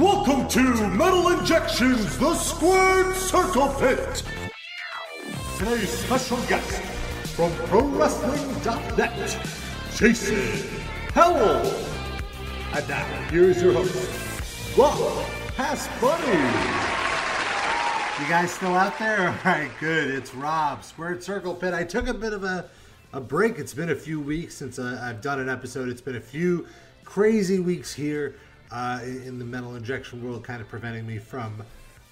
Welcome to Metal Injections, the Squared Circle Pit. Today's special guest from ProWrestling.net, Jason Powell. And now, here's your host, Rob Pass Bunny. You guys still out there? All right, good. It's Rob, Squared Circle Pit. I took a bit of a, a break. It's been a few weeks since I, I've done an episode. It's been a few crazy weeks here uh, in the metal injection world, kind of preventing me from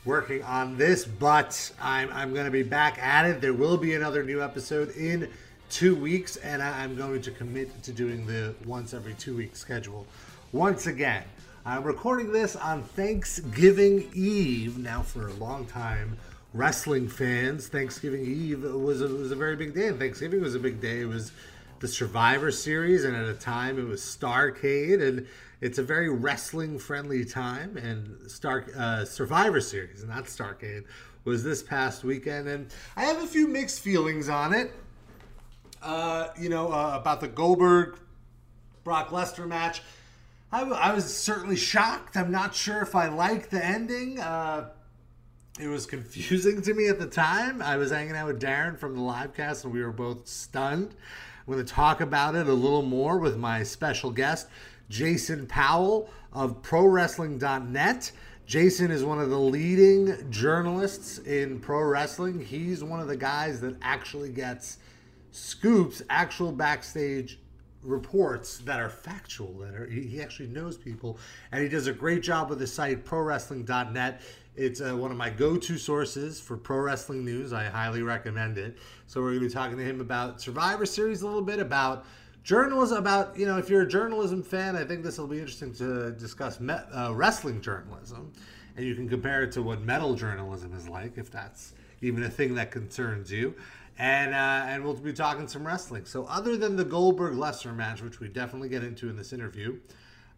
working on this. But I'm, I'm going to be back at it. There will be another new episode in two weeks, and I, I'm going to commit to doing the once every two week schedule once again. I'm recording this on Thanksgiving Eve. Now, for a long time, wrestling fans, Thanksgiving Eve was a, was a very big day, and Thanksgiving was a big day. It was the Survivor Series, and at a time it was Starcade, and it's a very wrestling friendly time. And Star uh, Survivor Series, not Starcade, was this past weekend, and I have a few mixed feelings on it. Uh, you know, uh, about the Goldberg Brock Lesnar match. I, I was certainly shocked. I'm not sure if I like the ending. Uh, it was confusing to me at the time. I was hanging out with Darren from the live cast, and we were both stunned. I'm going to talk about it a little more with my special guest, Jason Powell of ProWrestling.net. Jason is one of the leading journalists in pro wrestling. He's one of the guys that actually gets scoops, actual backstage reports that are factual that are he actually knows people and he does a great job with the site prowrestling.net it's uh, one of my go-to sources for pro wrestling news. I highly recommend it. So we're going to be talking to him about survivor series a little bit about journalism about you know if you're a journalism fan i think this will be interesting to discuss uh, wrestling journalism. And you can compare it to what metal journalism is like if that's even a thing that concerns you. And uh, and we'll be talking some wrestling. So other than the Goldberg Lesnar match, which we definitely get into in this interview,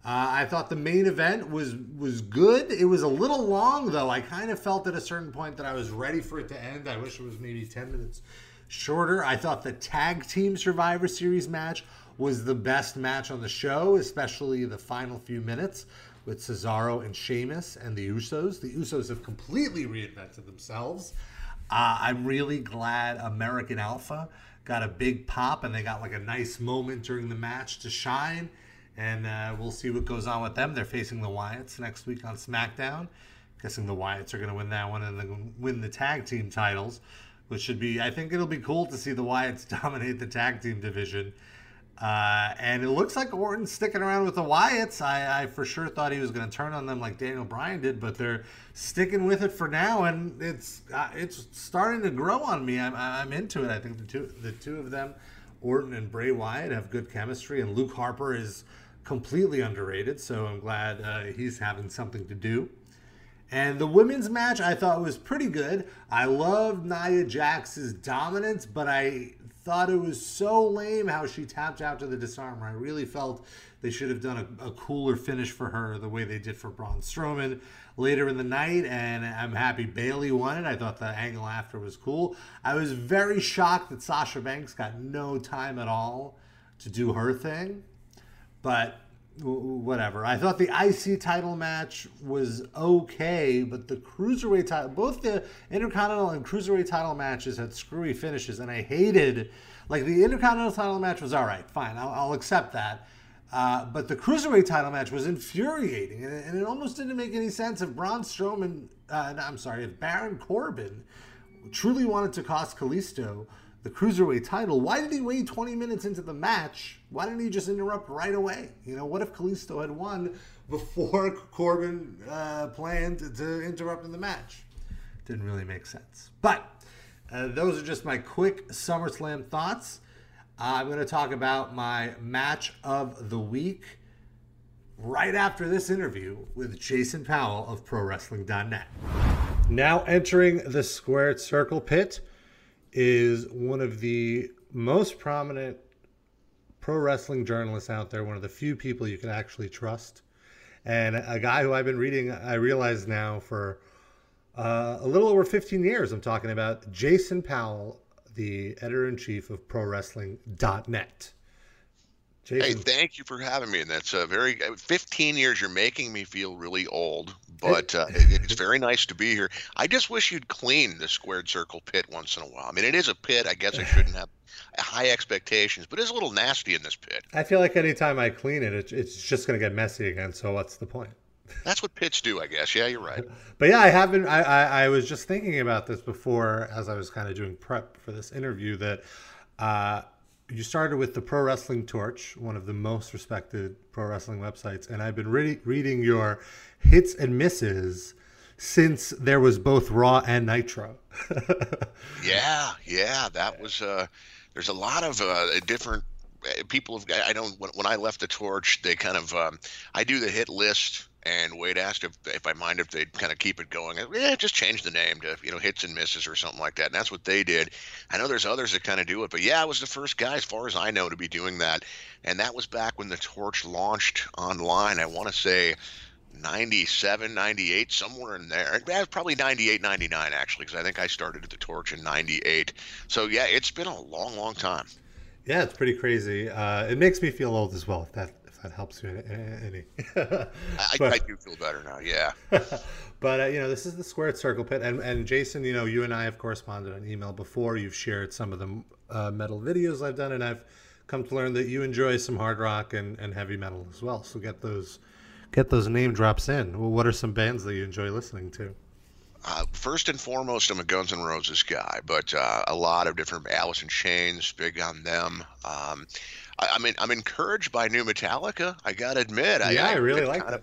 uh, I thought the main event was was good. It was a little long though. I kind of felt at a certain point that I was ready for it to end. I wish it was maybe ten minutes shorter. I thought the tag team Survivor Series match was the best match on the show, especially the final few minutes with Cesaro and Sheamus and the Usos. The Usos have completely reinvented themselves. Uh, I'm really glad American Alpha got a big pop and they got like a nice moment during the match to shine. And uh, we'll see what goes on with them. They're facing the Wyatts next week on SmackDown. Guessing the Wyatts are going to win that one and then win the tag team titles, which should be, I think it'll be cool to see the Wyatts dominate the tag team division. Uh, and it looks like Orton's sticking around with the Wyatts. I, I for sure thought he was going to turn on them like Daniel Bryan did, but they're sticking with it for now, and it's uh, it's starting to grow on me. I'm, I'm into it. I think the two the two of them, Orton and Bray Wyatt, have good chemistry, and Luke Harper is completely underrated. So I'm glad uh, he's having something to do. And the women's match I thought was pretty good. I loved Nia Jax's dominance, but I thought it was so lame how she tapped out to the disarmer. I really felt they should have done a, a, cooler finish for her the way they did for Braun Strowman later in the night. And I'm happy Bayley won it. I thought the angle after was cool. I was very shocked that Sasha Banks got no time at all to do her thing. But whatever. I thought the IC title match was okay, but the cruiserweight title, both the Intercontinental and cruiserweight title matches had screwy finishes, and I hated. Like the Intercontinental title match was all right, fine, I'll, I'll accept that. Uh, but the cruiserweight title match was infuriating, and and it, almost didn't make any sense if Braun Strowman, uh, I'm sorry, if Baron Corbin truly wanted to cost Kalisto the cruiserweight title. Why did he wait 20 minutes into the match? Why didn't he just interrupt right away? You know, what if Kalisto had won before Corbin uh, planned to interrupt in the match? Didn't really make sense. But uh, those are just my quick SummerSlam thoughts. Uh, I'm going to talk about my match of the week right after this interview with Jason Powell of ProWrestling.net. Now entering the squared circle pit is one of the most prominent pro wrestling journalists out there, one of the few people you can actually trust. And a guy who I've been reading, I realize now, for uh, a little over 15 years. I'm talking about Jason Powell, the editor in chief of ProWrestling.net. Jason. Hey, thank you for having me. And that's a very 15 years. You're making me feel really old, but uh, it's very nice to be here. I just wish you'd clean the squared circle pit once in a while. I mean, it is a pit. I guess I shouldn't have high expectations, but it's a little nasty in this pit. I feel like anytime I clean it, it's just going to get messy again. So what's the point? That's what pits do, I guess. Yeah, you're right. but yeah, I haven't. I, I, I was just thinking about this before as I was kind of doing prep for this interview that. Uh, you started with the Pro Wrestling Torch, one of the most respected pro wrestling websites, and I've been re- reading your hits and misses since there was both Raw and Nitro. yeah, yeah, that was. Uh, there's a lot of uh, different uh, people. Have, I don't. When, when I left the Torch, they kind of. Um, I do the hit list and Wade asked if if I mind if they'd kind of keep it going. Yeah, just change the name to you know hits and misses or something like that. And that's what they did. I know there's others that kind of do it, but yeah, I was the first guy, as far as I know, to be doing that. And that was back when the Torch launched online. I want to say 97, 98, somewhere in there. Probably 98, 99 actually, because I think I started at the Torch in 98. So yeah, it's been a long, long time. Yeah, it's pretty crazy. Uh, it makes me feel old as well. If that if that helps you any. I, I, do feel better now. Yeah. but uh, you know, this is the squared circle pit, and and Jason, you know, you and I have corresponded on email before. You've shared some of the uh, metal videos I've done, and I've come to learn that you enjoy some hard rock and, and heavy metal as well. So get those get those name drops in. Well, what are some bands that you enjoy listening to? Uh, first and foremost, I'm a Guns N' Roses guy, but uh, a lot of different Alice in Chains, big on them. Um, I, I, mean, I'm encouraged by new Metallica. I gotta admit, yeah, I, I really like that.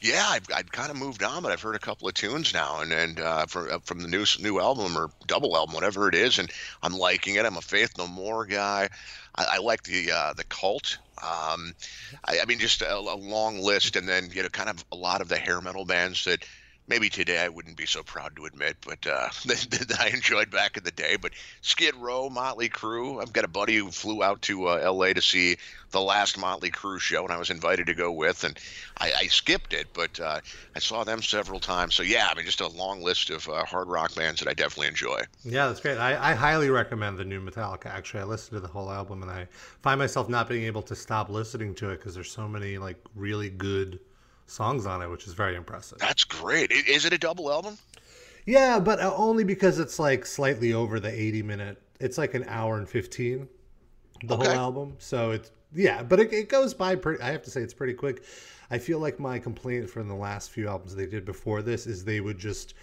Yeah, I've, I've kind of moved on, but I've heard a couple of tunes now, and and uh, from uh, from the new new album or double album, whatever it is, and I'm liking it. I'm a Faith No More guy. I, I like the uh, the Cult. Um, I, I, mean, just a, a, long list, and then you know, kind of a lot of the hair metal bands that maybe today I wouldn't be so proud to admit, but uh, that, I enjoyed back in the day. But Skid Row, Motley Crue. I've got a buddy who flew out to uh, L.A. to see the last Motley Crue show, and I was invited to go with, and I, I skipped it, but uh, I saw them several times. So yeah, I mean, just a long list of uh, hard rock bands that I definitely enjoy. Yeah, that's great. I, I highly recommend the new Metallica. Actually, I listened to the whole album, and I find myself not being able to stop listening to it because there's so many like really good songs on it, which is very impressive. That's great. Is it a double album? Yeah, but uh, only because it's like slightly over the 80 minute. It's like an hour and 15, the okay. whole album. So it's, yeah, but it, it goes by pretty, I have to say it's pretty quick. I feel like my complaint from the last few albums they did before this is they would just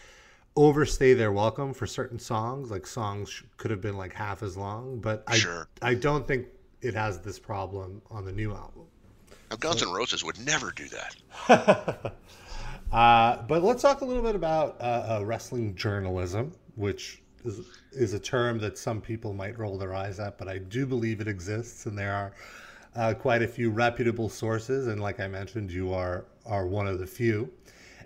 overstay their welcome for certain songs. Like songs could have been like half as long, but I, sure. I don't think it has this problem on the new album. Now, Guns N' Roses would never do that. uh, but let's talk a little bit about uh, uh, wrestling journalism, which is, is a term that some people might roll their eyes at, but I do believe it exists, and there are uh, quite a few reputable sources. And like I mentioned, you are are one of the few.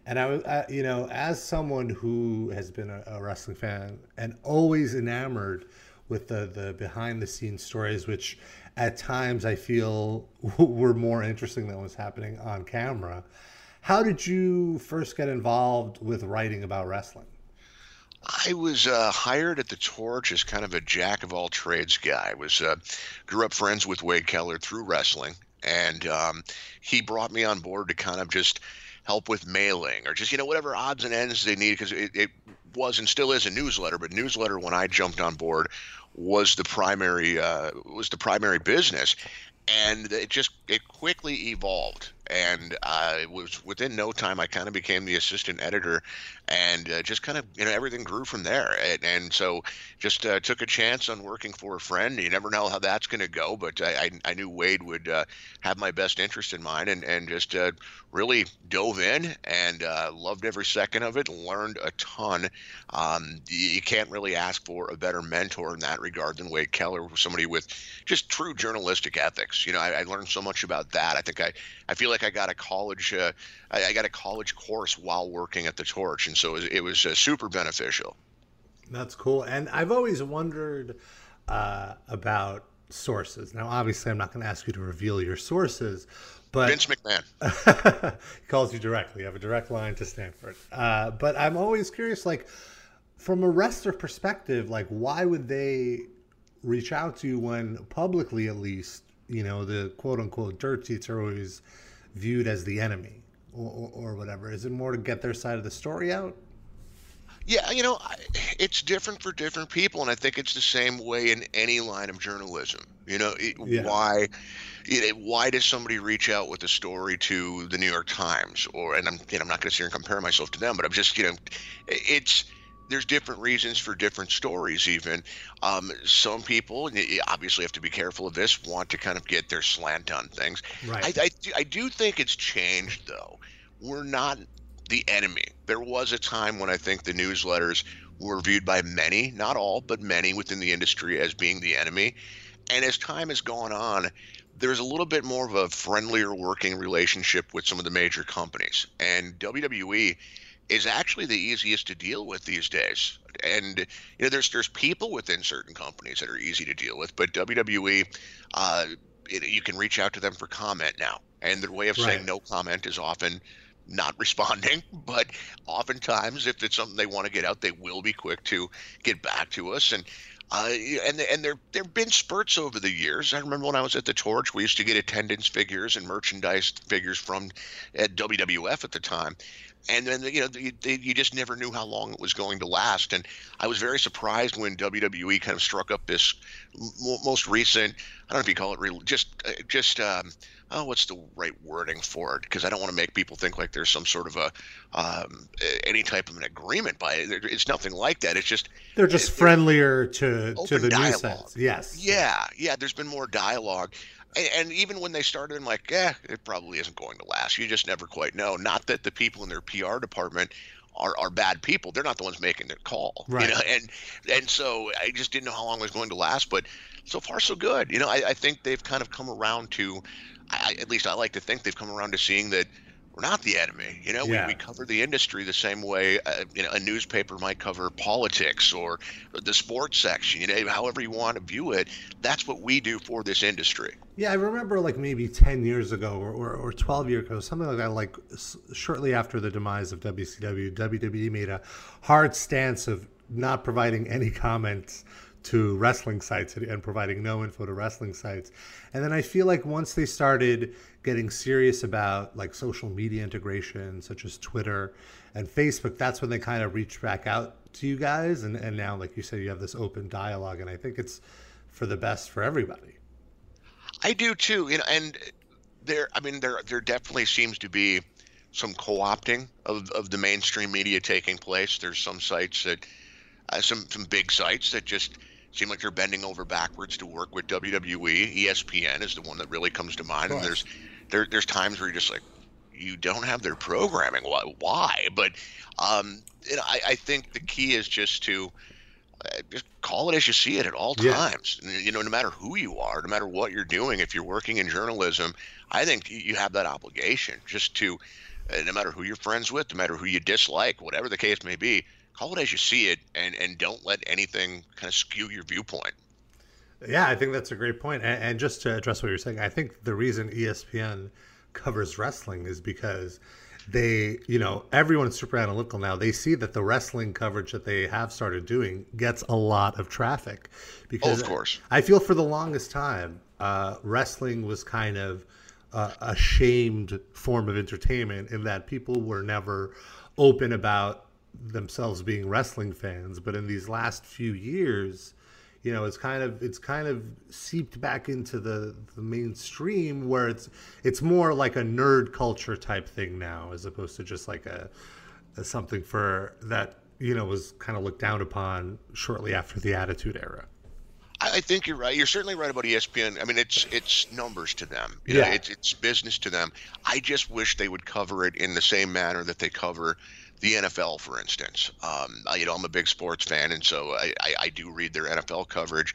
And I uh, you know, as someone who has been a, a wrestling fan and always enamored with the the behind the scenes stories, which at times I feel were more interesting than was happening on camera. How did you first get involved with writing about wrestling? I was uh, hired at the Torch as kind of a jack of all trades guy. I was uh, grew up friends with Wade Keller through wrestling, and um, he brought me on board to kind of just help with mailing or just you know whatever odds and ends they need because it, it was and still is a newsletter. But newsletter when I jumped on board was the primary uh, was the primary business, and it just it quickly evolved and it was within no time I kind of became the assistant editor, and uh, just kind of you know everything grew from there. And, and so just uh, took a chance on working for a friend. You never know how that's going to go, but I, I, I, knew Wade would uh, have my best interest in mind, and and just uh, really dove in and uh, loved every second of it. Learned a ton. Um, you can't really ask for a better mentor in that regard than Wade Keller, somebody with just true journalistic ethics. You know, I, I learned so much about that. I think I I feel like I got a college uh, I, I, got a college course while working at the Torch, and so it was, it was uh, super beneficial. That's cool. And I've always wondered uh, about sources. Now, obviously, I'm not going to ask you to reveal your sources, but Vince McMahon he calls you directly. You have a direct line to Stamford. Uh, but I'm always curious, like from a wrestler perspective, like why would they reach out to you when publicly, at least, you know the quote unquote dirt sheets are always viewed as the enemy or, or, or whatever? Is it more to get their side of the story out? Yeah, you know, it's different for different people, and I think it's the same way in any line of journalism. You know, it, yeah. why, it, why does somebody reach out with a story to the New York Times, or and I'm, you know, I'm not going to sit here and compare myself to them, but I'm just, you know, it's there's different reasons for different stories. Even um, some people, you obviously have to be careful of this, want to kind of get their slant on things. Right. I, I, I do think it's changed though. We're not the enemy. There was a time when I think the newsletters were viewed by many, not all, but many within the industry as being the enemy. And as time has gone on, there's a little bit more of a friendlier working relationship with some of the major companies. And WWE is actually the easiest to deal with these days. And you know, there's there's people within certain companies that are easy to deal with, but WWE, uh, it, you can reach out to them for comment now, and their way of right. saying no comment is often not responding, but oftentimes if it's something they want to get out, they will be quick to get back to us. And uh, and and there there've been spurts over the years. I remember when I was at the Torch, we used to get attendance figures and merchandise figures from at WWF at the time, and then you know you, you just never knew how long it was going to last. And I was very surprised when WWE kind of struck up this most recent. I don't know if you call it real, just uh, just. Um, oh, what's the right wording for it? Because I don't want to make people think like there's some sort of a um, any type of an agreement by it. It's nothing like that. It's just they're just friendlier to to the dialogue. new sets. Yes. Yeah, yeah. There's been more dialogue. And, even when they started, I'm like, yeah, it probably isn't going to last. You just never quite know. Not that the people in their PR department are, are bad people. They're not the ones making the call. Right. You know? And and so I just didn't know how long it was going to last. But so far so good. You know, I, I think they've kind of come around to I, at least I like to think they've come around to seeing that we're not the enemy. You know, yeah. we, we cover the industry the same way uh, you know a newspaper might cover politics or the sports section. You know, however you want to view it, that's what we do for this industry. Yeah, I remember like maybe ten years ago or, or, or twelve years ago, something like that. Like shortly after the demise of WCW, WWE made a hard stance of not providing any comments to wrestling sites and providing no info to wrestling sites. And then I feel like once they started getting serious about like social media integration, such as Twitter and Facebook, that's when they kind of reached back out to you guys. And, and now, like you said, you have this open dialogue. And I think it's for the best for everybody. I do too. You know, and there, I mean, there, there definitely seems to be some co-opting of, of the mainstream media taking place. There's some sites that, uh, some some big sites that just seem like they're bending over backwards to work with WWE. ESPN is the one that really comes to mind. And there's there, there's times where you're just like, you don't have their programming. Why? Why? But um, I, I think the key is just to uh, just call it as you see it at all times. Yeah. You know, no matter who you are, no matter what you're doing, if you're working in journalism, I think you have that obligation just to, uh, no matter who you're friends with, no matter who you dislike, whatever the case may be, call it as you see it and and don't let anything kind of skew your viewpoint. Yeah i think that's a great point. And, and just to address what you're saying i think the reason espn covers wrestling is because they you know everyone's super analytical now they see that the wrestling coverage that they have started doing gets a lot of traffic. Because oh, of course. I feel for the longest time uh, wrestling was kind of uh, a shamed form of entertainment in that people were never open about themselves being wrestling fans, but in these last few years, you know, it's kind of it's kind of seeped back into the, the mainstream where it's it's more like a nerd culture type thing now, as opposed to just like a, a something for that you know was kind of looked down upon shortly after the Attitude Era. I think you're right. You're certainly right about ESPN. I mean, it's it's numbers to them. You yeah. Know, it's it's business to them. I just wish they would cover it in the same manner that they cover the NFL, for instance. Um, I, you know, I'm a big sports fan, and so I, I, I, do read their NFL coverage,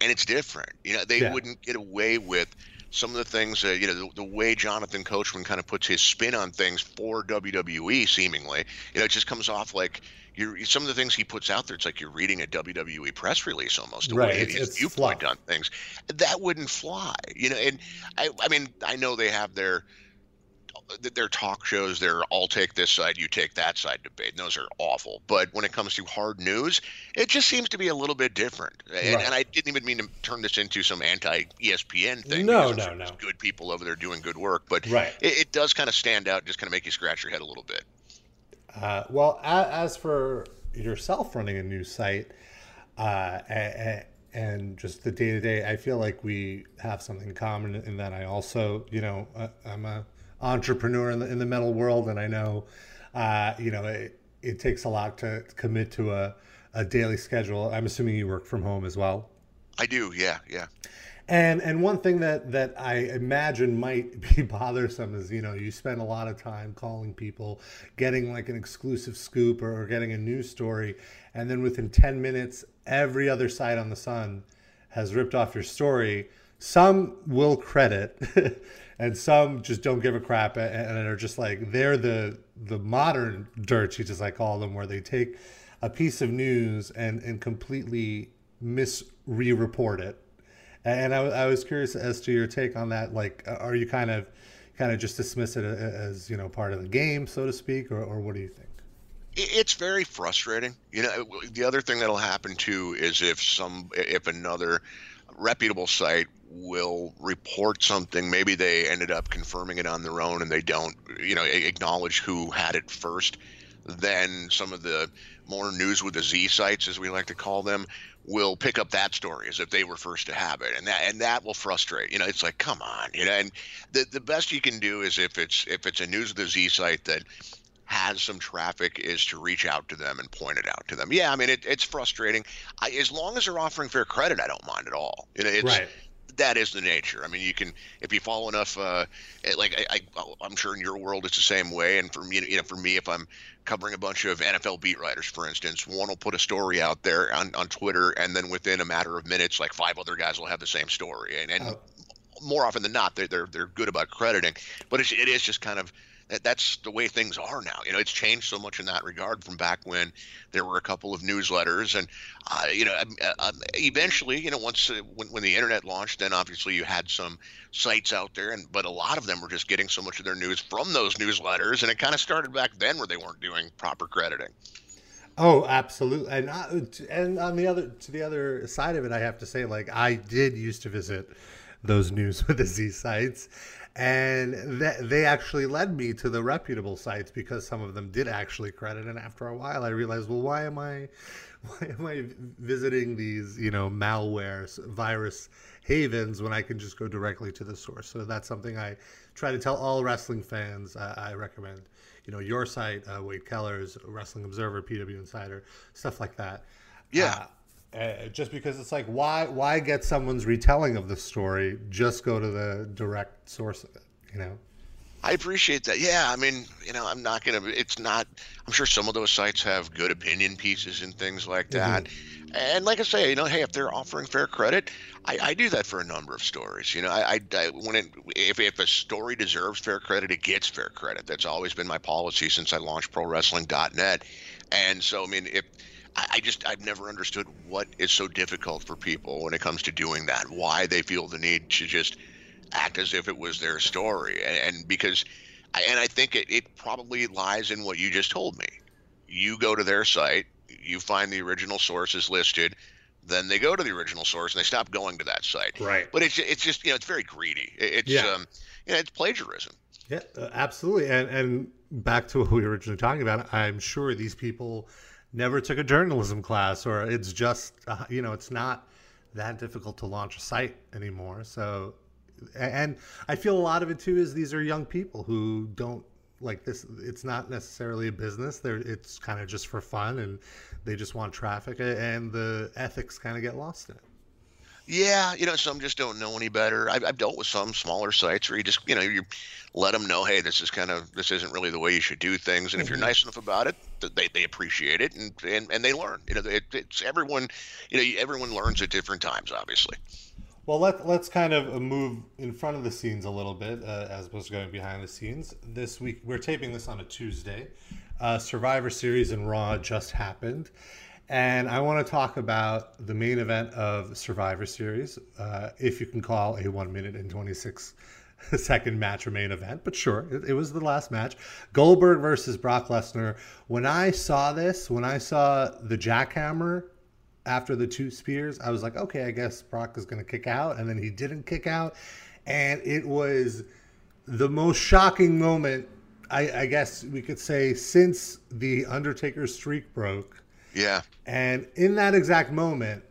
and it's different. You know, they yeah. wouldn't get away with some of the things that you know the, the, way Jonathan Coachman kind of puts his spin on things for WWE, seemingly. You know, it just comes off like you're some of the things he puts out there. It's like you're reading a WWE press release almost. The right, way it's, his it's viewpoint fluff. on things that wouldn't fly. You know, and I, I mean, I know they have their their talk shows, they're all take this side, you take that side debate. And those are awful. But when it comes to hard news, it just seems to be a little bit different. And, right. and I didn't even mean to turn this into some anti ESPN thing. No, no, no. Good people over there doing good work, but right. it, it does kind of stand out, just kind of make you scratch your head a little bit. Uh, well, as for yourself running a new site, uh, and just the day to day, I feel like we have something in common in that I also, you know, uh, I'm a entrepreneur in the in the metal world, and I know, uh, you know, it, it takes a lot to commit to a, a daily schedule. I'm assuming you work from home as well. I do, yeah, yeah. And and one thing that that I imagine might be bothersome is you know you spend a lot of time calling people, getting like an exclusive scoop or, or getting a news story, and then within ten minutes, every other site on the sun has ripped off your story. Some will credit, and some just don't give a crap and, and are just like they're the the modern dirt sheets as I call them, where they take a piece of news and and completely mis re-report it and I, I, was curious as to your take on that. Like, are you kind of, kind of just dismiss it as you know part of the game, so to speak, or, or what do you think? It's very frustrating. You know, the other thing that'll happen too is if some, if another reputable site will report something, maybe they ended up confirming it on their own and they don't, you know, acknowledge who had it first. Then some of the more news with the Z sites, as we like to call them, will pick up that story as if they were first to have it. And that and that will frustrate you know it's like come on you know and the the best you can do is if it's if it's a news of the z site that has some traffic is to reach out to them and point it out to them. Yeah i mean it, it's frustrating. I, as long as they're offering fair credit i don't mind at all. You know it's right that is the nature. I mean, you can if you follow enough. Uh, like I, I, am sure in your world it's the same way. And for me, you know, for me, if I'm covering a bunch of NFL beat writers, for instance, one will put a story out there on, on Twitter, and then within a matter of minutes, like five other guys will have the same story. And, and oh. more often than not, they're, they're they're good about crediting. But it's, it is just kind of that's the way things are now. You know, it's changed so much in that regard from back when there were a couple of newsletters, and uh, you know, um, uh, um, eventually, you know, once uh, when, when the internet launched, then obviously you had some sites out there, and but a lot of them were just getting so much of their news from those newsletters, and it kind of started back then where they weren't doing proper crediting. Oh, absolutely, and I, uh, and on the other to the other side of it, I have to say, like I did used to visit those news with the Z sites, and they actually led me to the reputable sites because some of them did actually credit. And after a while i realized well why am i why am i visiting these you know malware virus havens when i can just go directly to the source? So that's something i try to tell all wrestling fans. Uh, i recommend you know your site uh, wade keller's wrestling observer pw insider stuff like that. Yeah. Uh, uh, just because it's like why why get someone's retelling of the story just go to the direct source of it you know? I appreciate that. Yeah i mean you know i'm not gonna it's not i'm sure some of those sites have good opinion pieces and things like that. Mm-hmm. and like i say you know hey if they're offering fair credit I, I do that for a number of stories you know? I, I, I when it if, if a story deserves fair credit it gets fair credit. That's always been my policy since i launched pro wrestling.net and so i mean if I just I've never understood what is so difficult for people when it comes to doing that. Why they feel the need to just act as if it was their story, and, and because, I, and I think it, it probably lies in what you just told me. You go to their site, you find the original sources listed, then they go to the original source and they stop going to that site. Right. But it's it's just you know it's very greedy. It's yeah. um you know, it's plagiarism. Yeah, uh, absolutely. And and back to what we were originally talking about, I'm sure these people never took a journalism class or it's just uh, you know it's not that difficult to launch a site anymore. So and i feel a lot of it too is these are young people who don't like this it's not necessarily a business. They're it's kind of just for fun and they just want traffic and the ethics kind of get lost in it yeah, you know, some just don't know any better. I've, I've dealt with some smaller sites where you just, you know, you let them know, hey, this is kind of, this isn't really the way you should do things. And mm-hmm. if you're mm-hmm. nice enough about it, they, they appreciate it and, and, and they learn. You know, it, it's everyone, you know, everyone learns at different times, obviously. Well, let, let's kind of uh, move in front of the scenes a little bit uh, as opposed to going behind the scenes. This week, we're taping this on a Tuesday. Uh, Survivor Series and Raw just happened. And I want to talk about the main event of Survivor Series, uh, if you can call a one minute and 26 second match or main event, but sure, it, it, was the last match. Goldberg versus Brock Lesnar. When I saw this, when I saw the jackhammer after the two spears, I was like, okay, I guess Brock is going to kick out. And then he didn't kick out. And it was the most shocking moment, I, I guess we could say, since the Undertaker streak broke. Yeah. And in that exact moment,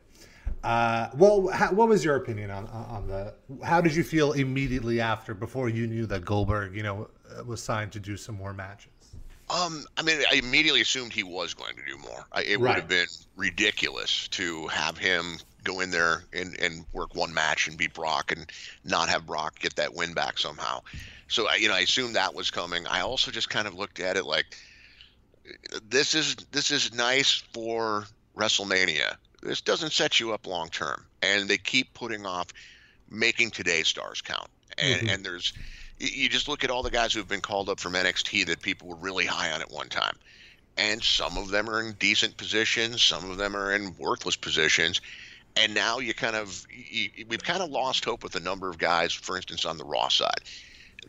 uh, well, how, what was your opinion on on the? How did you feel immediately after, before you knew that Goldberg, you know, was signed to do some more matches? Um, I mean, I immediately assumed he was going to do more. I, it right. would have been ridiculous to have him go in there and, and work one match and beat Brock and not have Brock get that win back somehow. So, I, you know, I assumed that was coming. I also just kind of looked at it like this is this is nice for WrestleMania this doesn't set you up long term. And they keep putting off making today's stars count. And mm-hmm. and there's you just look at all the guys who've been called up from NXT that people were really high on at one time. And some of them are in decent positions, some of them are in worthless positions. And now you kind of you, we've kind of lost hope with a number of guys, for instance, on the Raw side.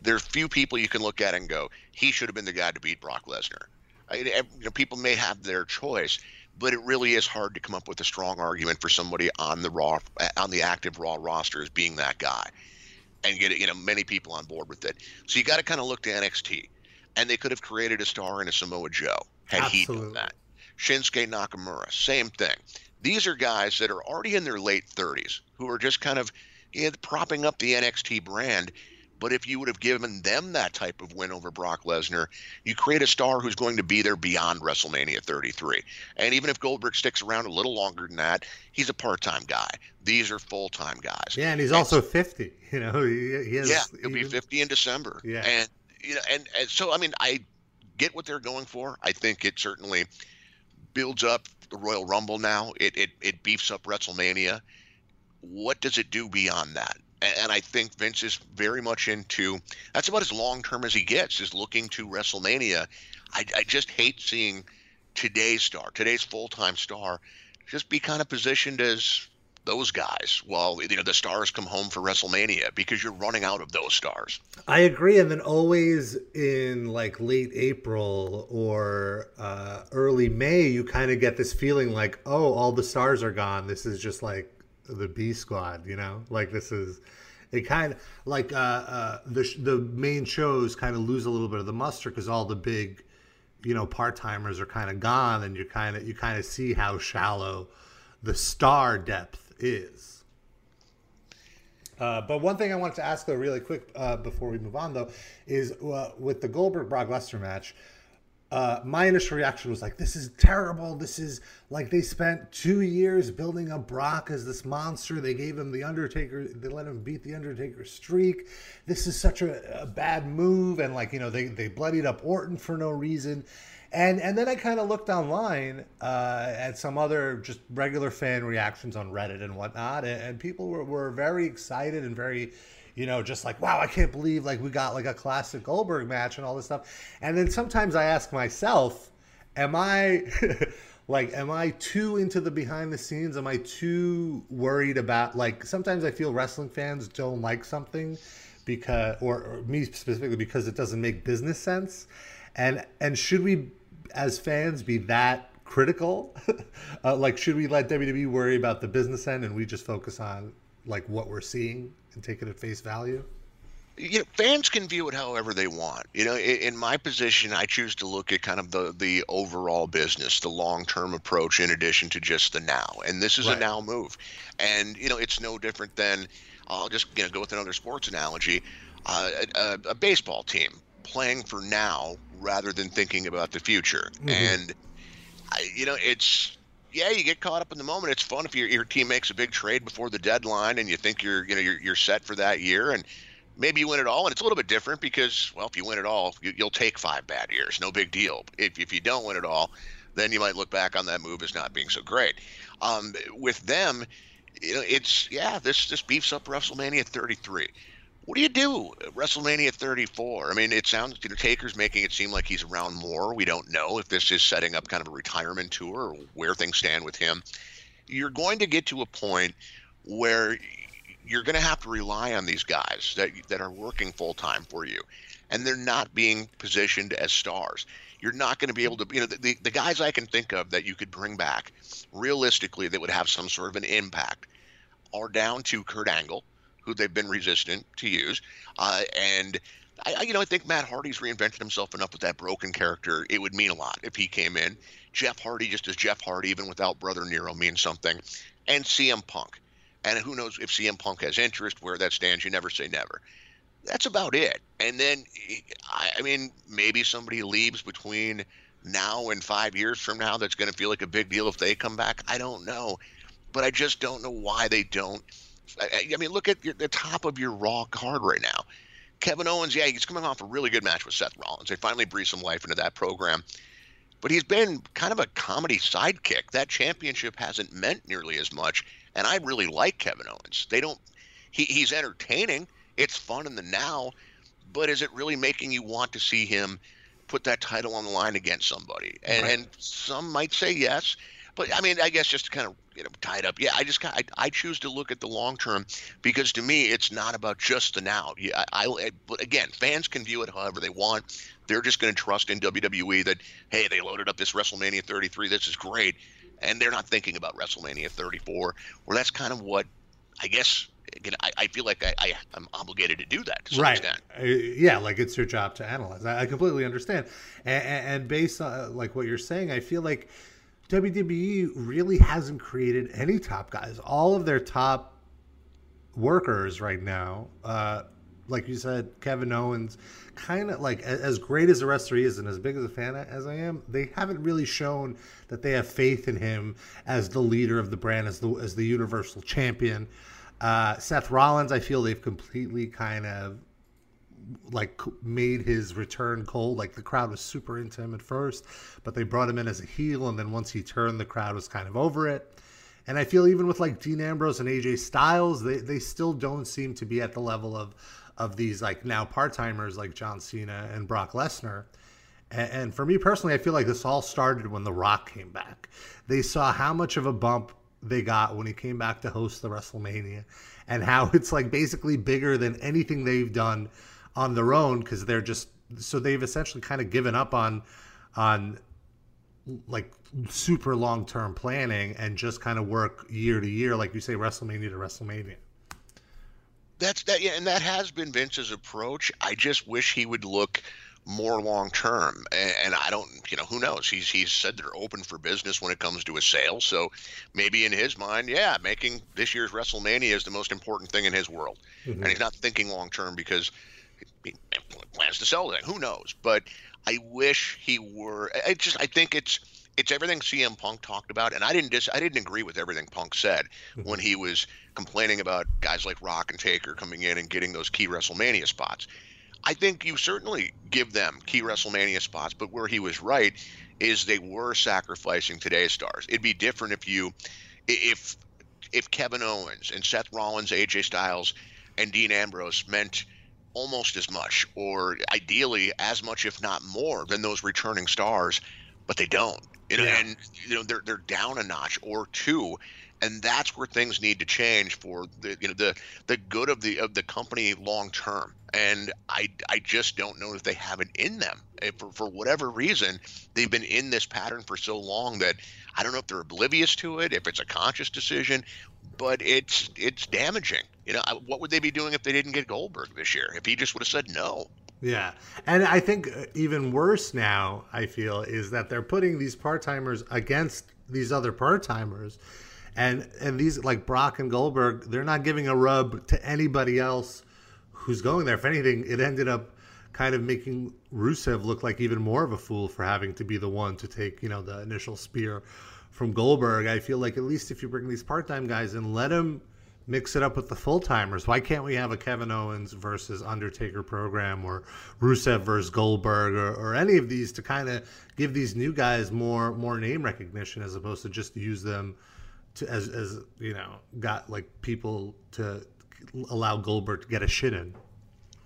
there There's few people you can look at and go, he should have been the guy to beat Brock Lesnar. I, you know, people may have their choice, but it really is hard to come up with a strong argument for somebody on the raw on the active raw roster as being that guy and get you know many people on board with it. So you got to kind of look to NXT and they could have created a star in a Samoa Joe had Absolutely. he done that. Shinsuke Nakamura same thing. These are guys that are already in their late 30s who are just kind of you know, propping up the NXT brand but if you would have given them that type of win over Brock Lesnar, you create a star who's going to be there beyond WrestleMania 33. And even if Goldberg sticks around a little longer than that, he's a part-time guy. These are full-time guys. Yeah, and he's and also 50. You know, he, he has, yeah, he'll be 50 in December. Yeah, and you know, and, and so I mean, I get what they're going for. I think it certainly builds up the Royal Rumble now. It it it beefs up WrestleMania. What does it do beyond that? And I think Vince is very much into that's about as long term as he gets is looking to WrestleMania. I, I just hate seeing today's star, today's full time star, just be kind of positioned as those guys while you know the stars come home for WrestleMania because you're running out of those stars. I agree, and then always in like late April or uh, early May, you kind of get this feeling like, oh, all the stars are gone. This is just like the B squad, you know, like this is it kind of like uh, uh, the the main shows kind of lose a little bit of the muster because all the big, you know, part timers are kind of gone, and you kind of you kind of see how shallow the star depth is. Uh, but one thing I wanted to ask though, really quick, uh, before we move on though, is uh, with the Goldberg Brock Lesnar match uh, my initial reaction was like, this is terrible. This is like they spent two years building up Brock as this monster. They gave him the Undertaker, they let him beat the Undertaker streak. This is such a, a bad move. And like, you know, they, they bloodied up Orton for no reason. And and then I kind of looked online uh, at some other just regular fan reactions on Reddit and whatnot, and, and people were, were very excited and very you know, just like, wow, I can't believe like we got like a classic Goldberg match and all this stuff. And then sometimes I ask myself, am I like am I too into the behind the scenes? Am I too worried about like sometimes I feel wrestling fans don't like something because or, or me specifically because it doesn't make business sense. And and should we as fans be that critical? uh, like should we let WWE worry about the business end and we just focus on like what we're seeing and take it at face value? You know, fans can view it however they want. You know, in, in my position, I choose to look at kind of the the overall business, the long term approach, in addition to just the now. And this is right. a now move, and you know, it's no different than I'll just you know go with another sports analogy, uh, a, a, baseball team playing for now rather than thinking about the future. Mm-hmm. And I, you know, it's yeah, you get caught up in the moment. It's fun if your your team makes a big trade before the deadline and you think you're you know you're, you're set for that year and maybe you win it all. And it's a little bit different because well if you win it all you, will take five bad years. No big deal. If, if you don't win it all then you might look back on that move as not being so great. Um, with them you know it's yeah this this beefs up wrestlemania 33 what do you do WrestleMania 34? I mean, it sounds you know Taker's making it seem like he's around more. We don't know if this is setting up kind of a retirement tour or where things stand with him. You're going to get to a point where you're going to have to rely on these guys that that are working full time for you, and they're not being positioned as stars. You're not going to be able to, you know, the, the, the guys I can think of that you could bring back realistically that would have some sort of an impact are down to Kurt Angle, who they've been resistant to use, uh, and I, you know, I think Matt Hardy's reinvented himself enough with that broken character. It would mean a lot if he came in. Jeff Hardy, just as Jeff Hardy, even without Brother Nero, means something. And CM Punk. And who knows if CM Punk has interest, where that stands. You never say never. That's about it. And then, I mean, maybe somebody leaves between now and five years from now that's going to feel like a big deal if they come back. I don't know. But I just don't know why they don't. I, I mean, look at your, the top of your Raw card right now. Kevin Owens, yeah, he's coming off a really good match with Seth Rollins. They finally breathed some life into that program. But he's been kind of a comedy sidekick. That championship hasn't meant nearly as much. And I really like Kevin Owens. They don't he, he's entertaining. It's fun in the now, but is it really making you want to see him put that title on the line against somebody? And, right. and some might say yes. But I mean, I guess just to kind of you know tie it up. Yeah, I just I, I choose to look at the long term because to me it's not about just the now. Yeah, I, I but again, fans can view it however they want. They're just going to trust in WWE that hey, they loaded up this WrestleMania 33. This is great, and they're not thinking about WrestleMania 34. Well, that's kind of what I guess again, I, I feel like I, I, am obligated to do that to some right. extent. Uh, yeah, like it's your job to analyze. I, I completely understand. And, and, based on like what you're saying, I feel like WWE really hasn't created any top guys. All of their top workers right now, uh, like you said, Kevin Owens, kind of like as great as the wrestler he is and as big as a fan as I am, they haven't really shown that they have faith in him as the leader of the brand, as the as the Universal Champion. Uh, Seth Rollins, I feel they've completely kind of like made his return cold. Like the crowd was super into him at first, but they brought him in as a heel, and then once he turned, the crowd was kind of over it. And I feel even with like Dean Ambrose and AJ Styles, they, they still don't seem to be at the level of of these like now part timers like John Cena and Brock Lesnar. And, and for me personally, I feel like this all started when The Rock came back. They saw how much of a bump they got when he came back to host the WrestleMania and how it's like basically bigger than anything they've done on their own because they're just so they've essentially kind of given up on on like super long term planning and just kind of work year to year, like you say, WrestleMania to WrestleMania. That's that, yeah, and that has been Vince's approach. I just wish he would look more long term. And, and, I don't, you know, who knows? He's he's said they're open for business when it comes to a sale. So maybe in his mind, yeah, making this year's WrestleMania is the most important thing in his world, mm-hmm. and he's not thinking long term because plans to sell it. Who knows? But I wish he were. I just I think it's it's everything CM Punk talked about, and I didn't dis, I didn't agree with everything Punk said mm-hmm. when he was complaining about guys like Rock and Taker coming in and getting those key WrestleMania spots. I think you certainly give them key WrestleMania spots, but where he was right is they were sacrificing today's stars. It'd be different if you if if Kevin Owens and Seth Rollins, AJ Styles, and Dean Ambrose meant almost as much, or ideally as much, if not more, than those returning stars, but they don't. You know, yeah. and you know they're they're down a notch or two, and that's where things need to change for the you know the the good of the of the company long term. And I I just don't know if they have it in them. If for for whatever reason, they've been in this pattern for so long that I don't know if they're oblivious to it, if it's a conscious decision, but it's it's damaging. You know, what would they be doing if they didn't get Goldberg this year? If he just would have said no. Yeah. And I think uh, even worse now, I feel, is that they're putting these part timers against these other part timers. And and these like Brock and Goldberg, they're not giving a rub to anybody else who's going there. If anything, it ended up kind of making Rusev look like even more of a fool for having to be the one to take, you know, the initial spear from Goldberg. I feel like at least if you bring these part time guys and let them mix it up with the full timers. Why can't we have a Kevin Owens versus Undertaker program or Rusev versus Goldberg or, or any of these to kind of give these new guys more more name recognition as opposed to just use them to as as you know got like people to allow Goldberg to get a shit in.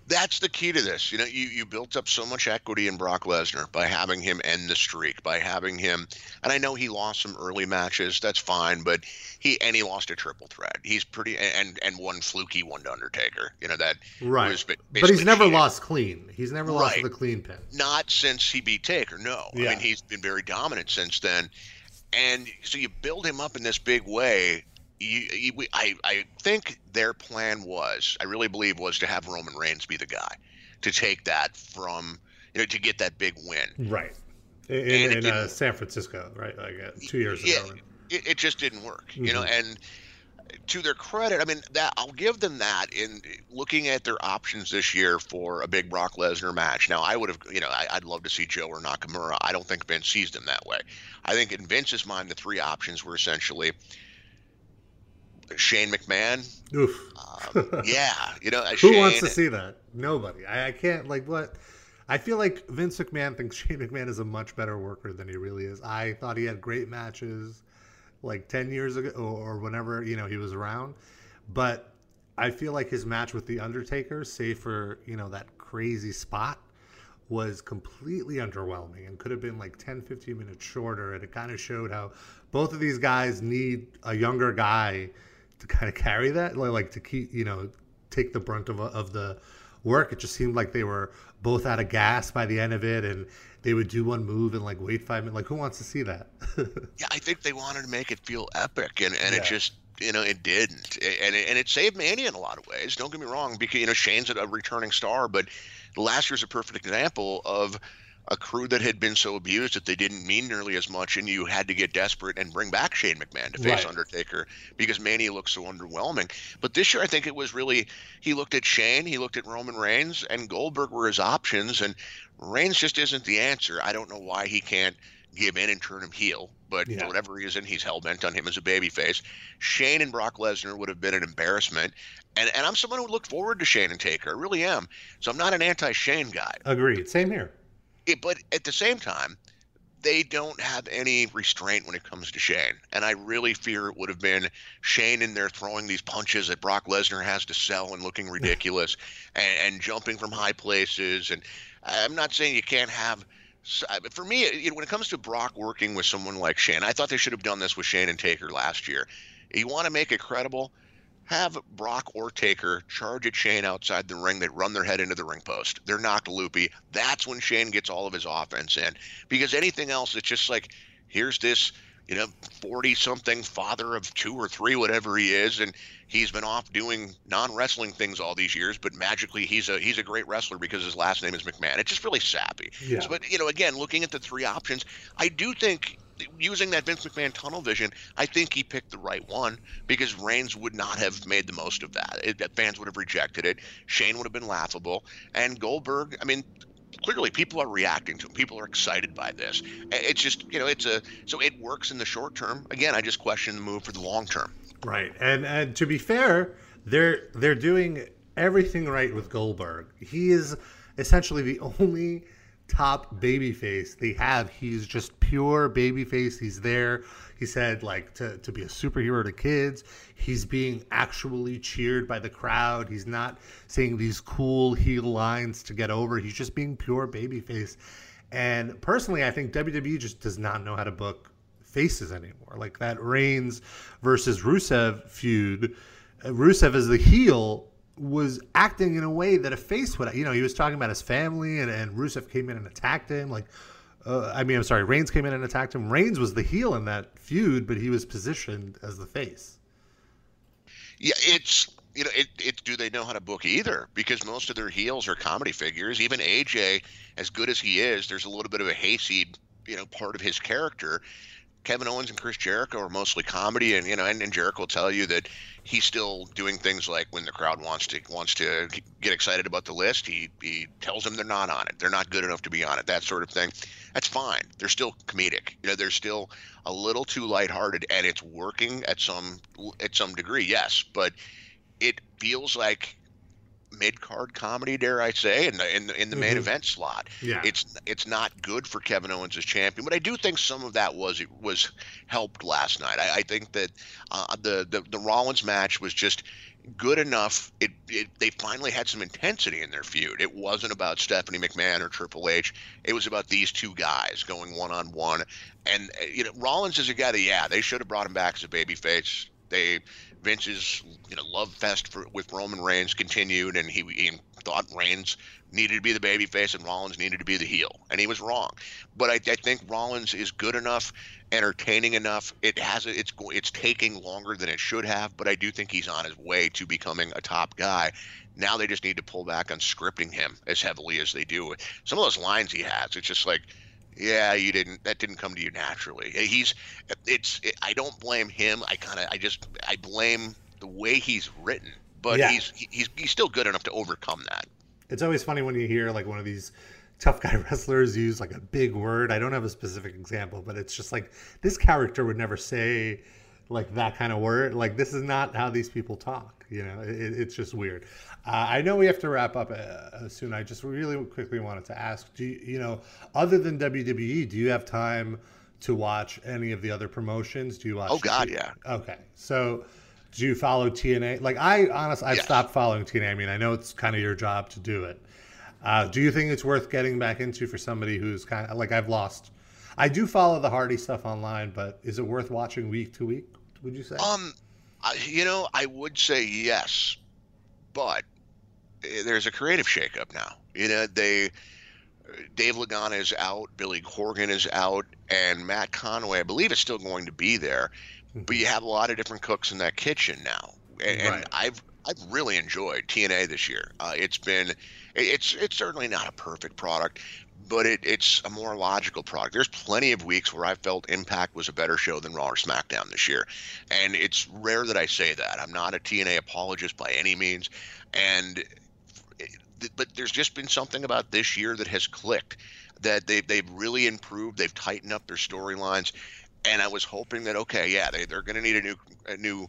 That's the key to this. You know, you, you built up so much equity in Brock Lesnar by having him end the streak, by having him, and I know he lost some early matches. That's fine, but he and he lost a triple threat. He's pretty and and one fluky one to Undertaker. You know that right. Was but he's never lost clean. He's never right. lost the clean pin. Not since he beat Taker. No, yeah. I mean he's been very dominant since then. And so you build him up in this big way, you, you, I, I think their plan was, I really believe, was to have Roman Reigns be the guy to take that from, you know, to get that big win. Right. In, in uh, San Francisco, right? Like uh, two years yeah, ago. It, it just didn't work, mm-hmm. you know, mm-hmm. and to their credit, I mean that I'll give them that in looking at their options this year for a big Brock Lesnar match. Now, I would have, you know, I, would love to see Joe or Nakamura. I don't think Vince sees them that way. I think in Vince's mind, the three options were essentially Shane McMahon. Oof. Um, yeah, you know, who Shane, wants to see that? Nobody. I, I, can't like what. I feel like Vince McMahon thinks Shane McMahon is a much better worker than he really is. I thought he had great matches, like ten years ago or, or whenever you know he was around, but I feel like his match with the Undertaker, save for you know that crazy spot, was completely underwhelming and could have been like 10 15 minutes shorter and it kind of showed how both of these guys need a younger guy to kind of carry that, like to keep you know take the brunt of of the work. It just seemed like they were both out of gas by the end of it, and they would do one move and like wait five minutes. Like who wants to see that? yeah, I think they wanted to make it feel epic, and and yeah. it just you know it didn't, and it, and it saved Mania in a lot of ways. Don't get me wrong, because you know Shane's a returning star, but last year's a perfect example of a crew that had been so abused that they didn't mean nearly as much, and you had to get desperate and bring back Shane McMahon to face right. Undertaker because Mania looked so underwhelming. But this year, I think it was really he looked at Shane, he looked at Roman Reigns, and Goldberg were his options, and Reigns just isn't the answer. I don't know why he can't give in and turn him heel, but yeah. for whatever reason, he's hell bent on him as a babyface. Shane and Brock Lesnar would have been an embarrassment. And, and I'm someone who looked forward to Shane and Taker. I really am. So I'm not an anti Shane guy. Agreed. Same here. It, but at the same time, they don't have any restraint when it comes to Shane. And I really fear it would have been Shane in there throwing these punches that Brock Lesnar has to sell and looking ridiculous and, and, jumping from high places. And I'm not saying you can't have. For me, when it comes to Brock working with someone like Shane, I thought they should have done this with Shane and Taker last year. You want to make it credible? Have Brock or Taker charge at Shane outside the ring. They run their head into the ring post. They're knocked loopy. That's when Shane gets all of his offense in. Because anything else, it's just like, here's this, you know, 40 something father of two or three, whatever he is. And he's been off doing non wrestling things all these years, but magically he's a he's a great wrestler because his last name is McMahon. It's just really sappy. Yeah. So, but, you know, again, looking at the three options, I do think using that Vince McMahon tunnel vision, I think he picked the right one because Reigns would not have made the most of that. It, fans would have rejected it. Shane would have been laughable. And Goldberg, I mean, clearly people are reacting to him. People are excited by this. It's just, you know, it's a, so it works in the short term. Again, I just question the move for the long term. Right. And, and to be fair, they're, they're doing everything right with Goldberg. He is essentially the only top babyface they have. He's just pure babyface. He's there. He said like to, to be a superhero to kids. He's being actually cheered by the crowd. He's not saying these cool heel lines to get over. He's just being pure babyface. And personally, I think WWE just does not know how to book faces anymore. Like that Reigns versus Rusev feud. Uh, Rusev is the heel was acting in a way that a face would. You know, he was talking about his family, and, and Rusev came in and attacked him. Like, uh, I mean, I'm sorry, Reigns came in and attacked him. Reigns was the heel in that feud, but he was positioned as the face. Yeah, it's you know, it, it do they know how to book either? Because most of their heels are comedy figures. Even AJ, as good as he is, there's a little bit of a hayseed, you know, part of his character. Kevin Owens and Chris Jericho are mostly comedy, and you know, and, and Jericho will tell you that he's still doing things like when the crowd wants to wants to get excited about the list, he he tells them they're not on it, they're not good enough to be on it, that sort of thing. That's fine. They're still comedic. You know, they're still a little too lighthearted, and it's working at some at some degree, yes. But it feels like mid card comedy, dare I say, in the in the, in the main Mhm. event slot. Yeah. It's it's not good for Kevin Owens as champion, but I do think some of that was was helped last night. I, I think that uh, the, the the Rollins match was just good enough. It, it they finally had some intensity in their feud. It wasn't about Stephanie McMahon or Triple H. It was about these two guys going one on one. And uh, you know, Rollins is a guy that yeah, they should have brought him back as a babyface. They Vince's you know love fest for, with Roman Reigns continued, and he, he thought Reigns needed to be the babyface and Rollins needed to be the heel, and he was wrong. But I, I think Rollins is good enough, entertaining enough. It has it's it's taking longer than it should have, but I do think he's on his way to becoming a top guy. Now they just need to pull back on scripting him as heavily as they do. Some of those lines he has, it's just like yeah, you didn't. That didn't come to you naturally. He's. It's. It, I don't blame him. I kind of. I just. I blame the way he's written. But Yeah. he's. He's. He's still good enough to overcome that. It's always funny when you hear like one of these tough guy wrestlers use like a big word. I don't have a specific example, but it's just like this character would never say like that kind of word. Like this is not how these people talk. You know, it, it's just weird. Uh, I know we have to wrap up uh, soon. I just really quickly wanted to ask: Do you, you know, other than WWE, do you have time to watch any of the other promotions? Do you watch? Oh God, yeah. Okay, so do you follow TNA? Like I honestly, I've Yes. stopped following TNA. I mean, I know it's kind of your job to do it. Uh, do you think it's worth getting back into for somebody who's kind of like I've lost? I do follow the Hardy stuff online, but is it worth watching week to week? Would you say? Um, I, you know, I would say yes, but there's a creative shakeup now. You know, they Dave Lagana is out, Billy Corgan is out, and Matt Conway, I believe, is still going to be there. But you have a lot of different cooks in that kitchen now, and, and I've I've really enjoyed TNA this year. Uh, it's been it's it's certainly not a perfect product, but it, it's a more logical product. There's plenty of weeks where I felt Impact was a better show than Raw or SmackDown this year, and it's rare that I say that. I'm not a TNA apologist by any means, and but there's just been something about this year that has clicked that they they've really improved. They've tightened up their storylines, and I was hoping that okay, yeah, they they're going to need a new a new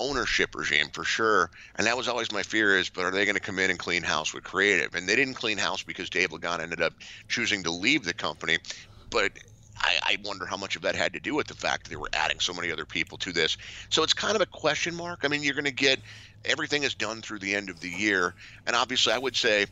ownership regime for sure. And that was always my fear is, but are they going to come in and clean house with creative? And they didn't clean house because Dave Lagana ended up choosing to leave the company, but. I, I wonder how much of that had to do with the fact that they were adding so many other people to this. So it's kind of a question mark. I mean, you're going to get everything is done through the end of the year, and obviously, I would say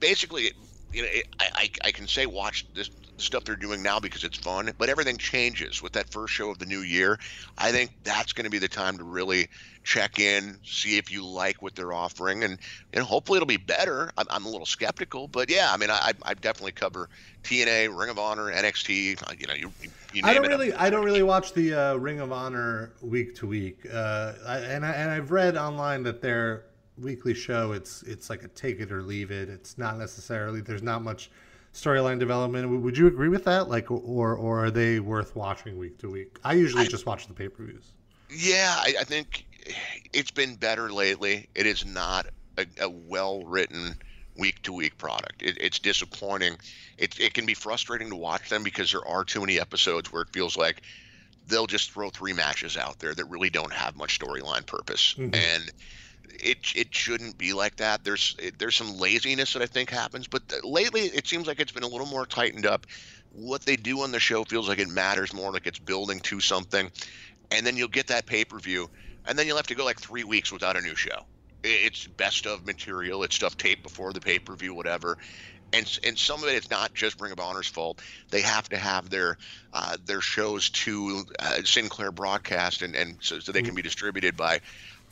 basically, you know, it, I, I I can say watch this stuff they're doing now because it's fun, but everything changes with that first show of the new year. I think that's going to be the time to really check in, see if you like what they're offering, and know, hopefully it'll be better. I'm, I'm a little skeptical, but yeah, I mean, I I definitely cover TNA, Ring of Honor, NXT. uh, You know, you you, I don't really, I don't really watch the uh, Ring of Honor week to week, uh, I, and I, and I've read online that their weekly show it's it's like a take it or leave it. It's not necessarily there's not much storyline development. Would you agree with that? Like, or or are they worth watching week to week? I usually just watch the pay per views. Yeah, I, I think it's been better lately. It is not a, a well written week to week product. It, it's disappointing. It, it can be frustrating to watch them because there are too many episodes where it feels like they'll just throw three matches out there that really don't have much storyline purpose. Mhm. And it it shouldn't be like that. There's it, there's some laziness that I think happens, but lately it seems like it's been a little more tightened up. What they do on the show feels like it matters more, like it's building to something, and then you'll get that pay per view, and then you'll have to go like three weeks without a new show. It's best of material. It's stuff taped before the pay per view, whatever. And, and some of it it's not just Ring of Honor's fault. They have to have their uh, their shows to uh, Sinclair broadcast and, and so, so they can be distributed by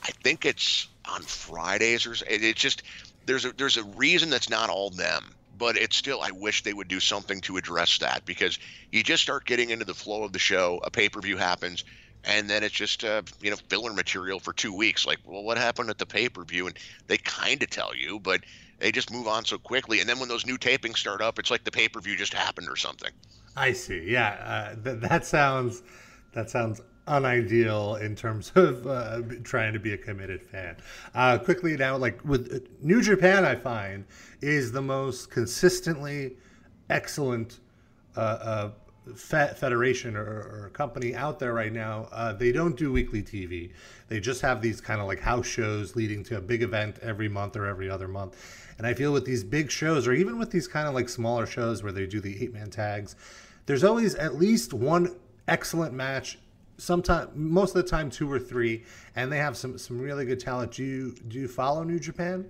I think it's on Fridays or it's just there's a there's a reason that's not all them, but it's still I wish they would do something to address that because you just start getting into the flow of the show, a pay per view happens, and then it's just uh, you know filler material for two weeks. Like, well, what happened at the pay per view? And they kind of tell you, but they just move on so quickly. And then when those new tapings start up, it's like the pay per view just happened or something. I see. Yeah, uh, th- that sounds that sounds unideal in terms of uh, trying to be a committed fan. Uh, quickly now, like with uh, New Japan, I find is the most consistently excellent uh, uh, fe- federation or, or, company out there right now. Uh, they don't do weekly TV. They just have these kind of like house shows leading to a big event every month or every other month. And I feel with these big shows, or even with these kind of like smaller shows where they do the eight man tags, there's always at least one excellent match. Sometimes, most of the time, two or three, and they have some some really good talent. Do you do you follow New Japan?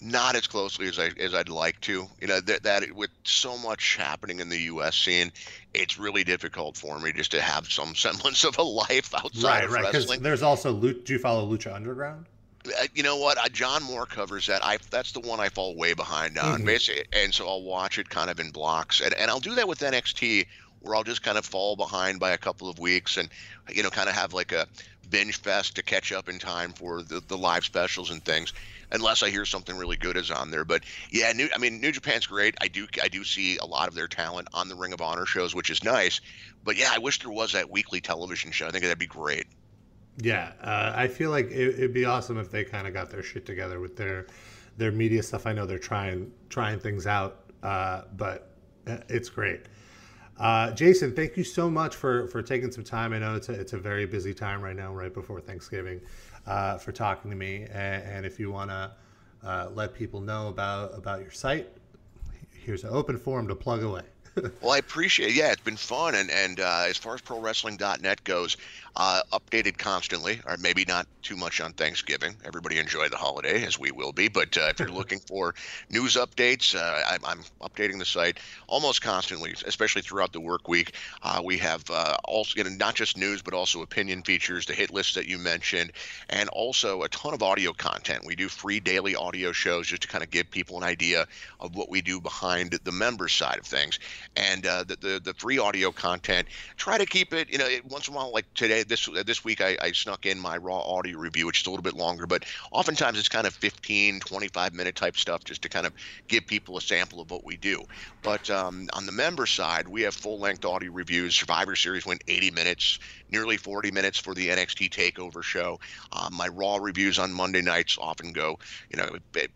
not as closely as I as I'd like to. You know that that with so much happening in the U.S. scene, it's really difficult for me just to have some semblance of a life outside right, of right, wrestling. There's also do you follow Lucha Underground? Uh, you know what? Uh, John Moore covers that. I that's the one I fall way behind on, mm-hmm. basically, and so I'll watch it kind of in blocks, and and I'll do that with NXT, where I'll just kind of fall behind by a couple of weeks, and you know, kind of have like a binge fest to catch up in time for the the live specials and things unless I hear something really good is on there. But yeah, New, I mean, New Japan's great. I do I do see a lot of their talent on the Ring of Honor shows, which is nice. But yeah, I wish there was that weekly television show. I think that'd be great. Yeah, uh, I feel like it, would be awesome if they kind of got their shit together with their their media stuff. I know they're trying trying things out, uh, but uh, it's great. Uh, Jason, thank you so much for for taking some time. I know it's a, it's a very busy time right now, right before Thanksgiving uh, for talking to me. And, and if you want to uh, let people know about about your site, here's an open forum to plug away. well, I appreciate. It. Yeah, it's been fun, and and uh, as far as ProWrestling.net goes, uh, updated constantly, or maybe not too much on Thanksgiving. Everybody enjoy the holiday, as we will be. But uh, if you're looking for news updates, uh, I'm, I'm, updating the site almost constantly, especially throughout the work week. Uh, we have uh, also you know, not just news, but also opinion features, the hit list that you mentioned, and also a ton of audio content. We do free daily audio shows just to kind of give people an idea of what we do behind the members side of things. And uh, the, the, the free audio content, try to keep it, you know, once in a while, like today, this this week I, I, snuck in my raw audio review, which is a little bit longer, but oftentimes it's kind of 15, 25 minute type stuff just to kind of give people a sample of what we do. But um, on the member side, we have full length audio reviews. Survivor Series went 80 minutes, nearly 40 minutes for the NXT Takeover show. Um, my raw reviews on Monday nights often go, you know,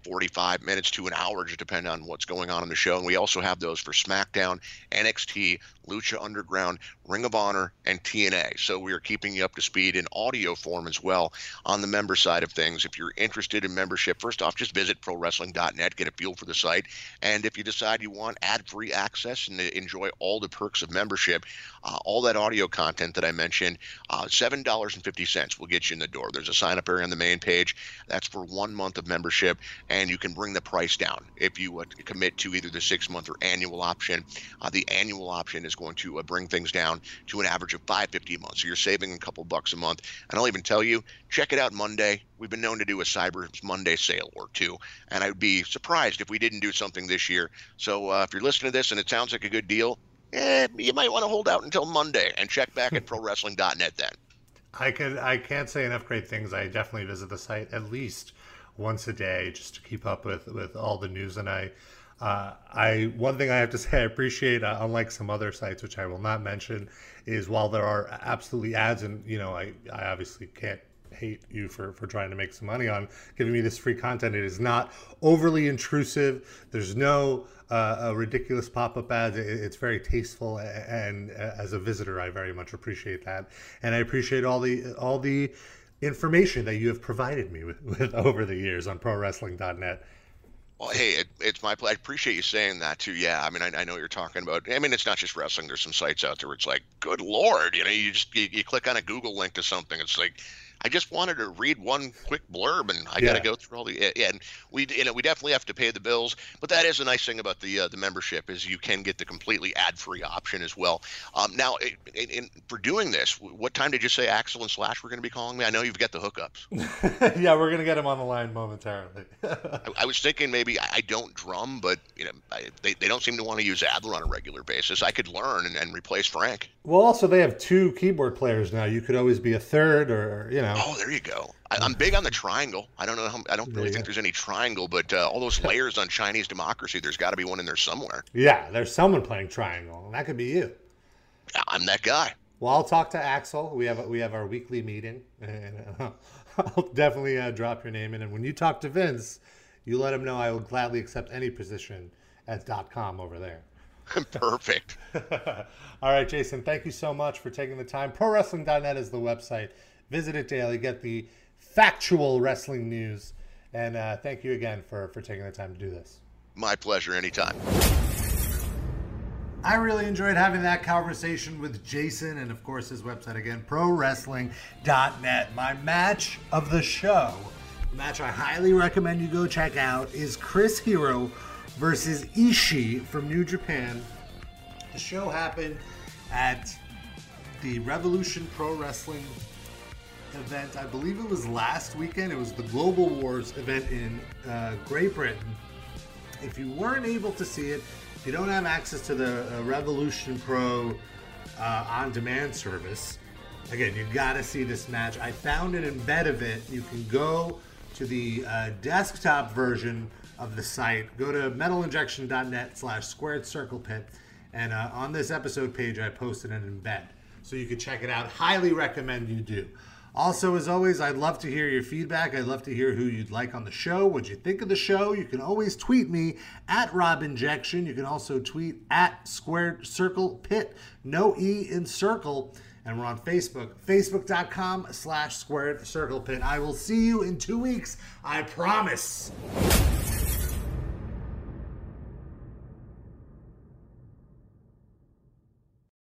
45 minutes to an hour, just depending on what's going on in the show. And we also have those for SmackDown, NXT, Lucha Underground, Ring of Honor, and TNA. So we are keeping you up to speed in audio form as well on the member side of things. If you're interested in membership, first off, just visit prowrestling.net, get a feel for the site. And if you decide you want ad free access and enjoy all the perks of membership, uh, all that audio content that I mentioned, uh, $7.50 will get you in the door. There's a sign up area on the main page. That's for one month of membership, and you can bring the price down if you uh, commit to either the six month or annual option. Uh, the annual option is going to uh, bring things down to an average of 550 a month. So you're saving a couple bucks a month. And I'll even tell you, check it out Monday. We've been known to do a Cyber Monday sale or two, and I'd be surprised if we didn't do something this year. So uh, if you're listening to this and it sounds like a good deal, eh, you might want to hold out until Monday and check back at prowrestling.net then. I can I can't say enough great things. I definitely visit the site at least once a day just to keep up with with all the news and I uh, I one thing I have to say I appreciate, uh, unlike some other sites which I will not mention, is while there are absolutely ads, and you know I, I obviously can't hate you for for trying to make some money on giving me this free content. It is not overly intrusive. There's no uh, ridiculous pop up ads. it's very tasteful, and, and as a visitor, I very much appreciate that, and I appreciate all the all the information that you have provided me with, with over the years on ProWrestling.net. Well, hey, it, it's my pleasure. I appreciate you saying that too. Yeah, I mean, I, I, know you're talking about. I mean, it's not just wrestling. There's some sites out there where it's like, good lord, you know, you just you, you click on a Google link to something. It's like, I just wanted to read one quick blurb, and I yeah. got to go through all the. Yeah, and we, you know, we definitely have to pay the bills, but that is a nice thing about the uh, the membership is you can get the completely ad free option as well. Um, now, in, in, for doing this, what time did you say Axel and Slash were going to be calling me? I know you've got the hookups. yeah, we're going to get them on the line momentarily. I, I, was thinking maybe I don't drum, but you know, I, they they don't seem to want to use Adler on a regular basis. I could learn and, and replace Frank. Well, also they have two keyboard players now. You could always be a third, or you know. Oh, there you go. I, am big on the triangle. I don't know. How, I don't really think there's any triangle, but uh, all those layers on Chinese democracy, there's got to be one in there somewhere. Yeah, there's someone playing triangle, and that could be you. I'm that guy. Well, I'll talk to Axel. We have we have our weekly meeting, and uh, I'll definitely uh, drop your name in. And when you talk to Vince, you let him know I will gladly accept any position at .com over there. Perfect. All right, Jason, thank you so much for taking the time. ProWrestling.net is the website. Visit it daily, get the factual wrestling news. And uh, thank you again for, for taking the time to do this. My pleasure, anytime. I really enjoyed having that conversation with Jason and, of course, his website again, prowrestling.net. My match of the show, the match I highly recommend you go check out, is Chris Hero versus Ishii from New Japan. The show happened at the Revolution Pro Wrestling event. I believe it was last weekend. It was the Global Wars event in uh, Great Britain. If you weren't able to see it, if you don't have access to the uh, Revolution Pro uh, on demand service, again, you got to see this match. I found an embed of it. You can go to the uh, desktop version of the site. Go to metalinjection.net slash squared circle pit. And uh, on this episode page, I posted an embed. So you can check it out. Highly recommend you do. Also, as always, I'd love to hear your feedback. I'd love to hear who you'd like on the show. What you think of the show? You can always tweet me at Rob Injection. You can also tweet at Squared Circle Pit, no E in circle. And we're on Facebook, facebook.com slash squared circle pit. I will see you in two weeks. I promise.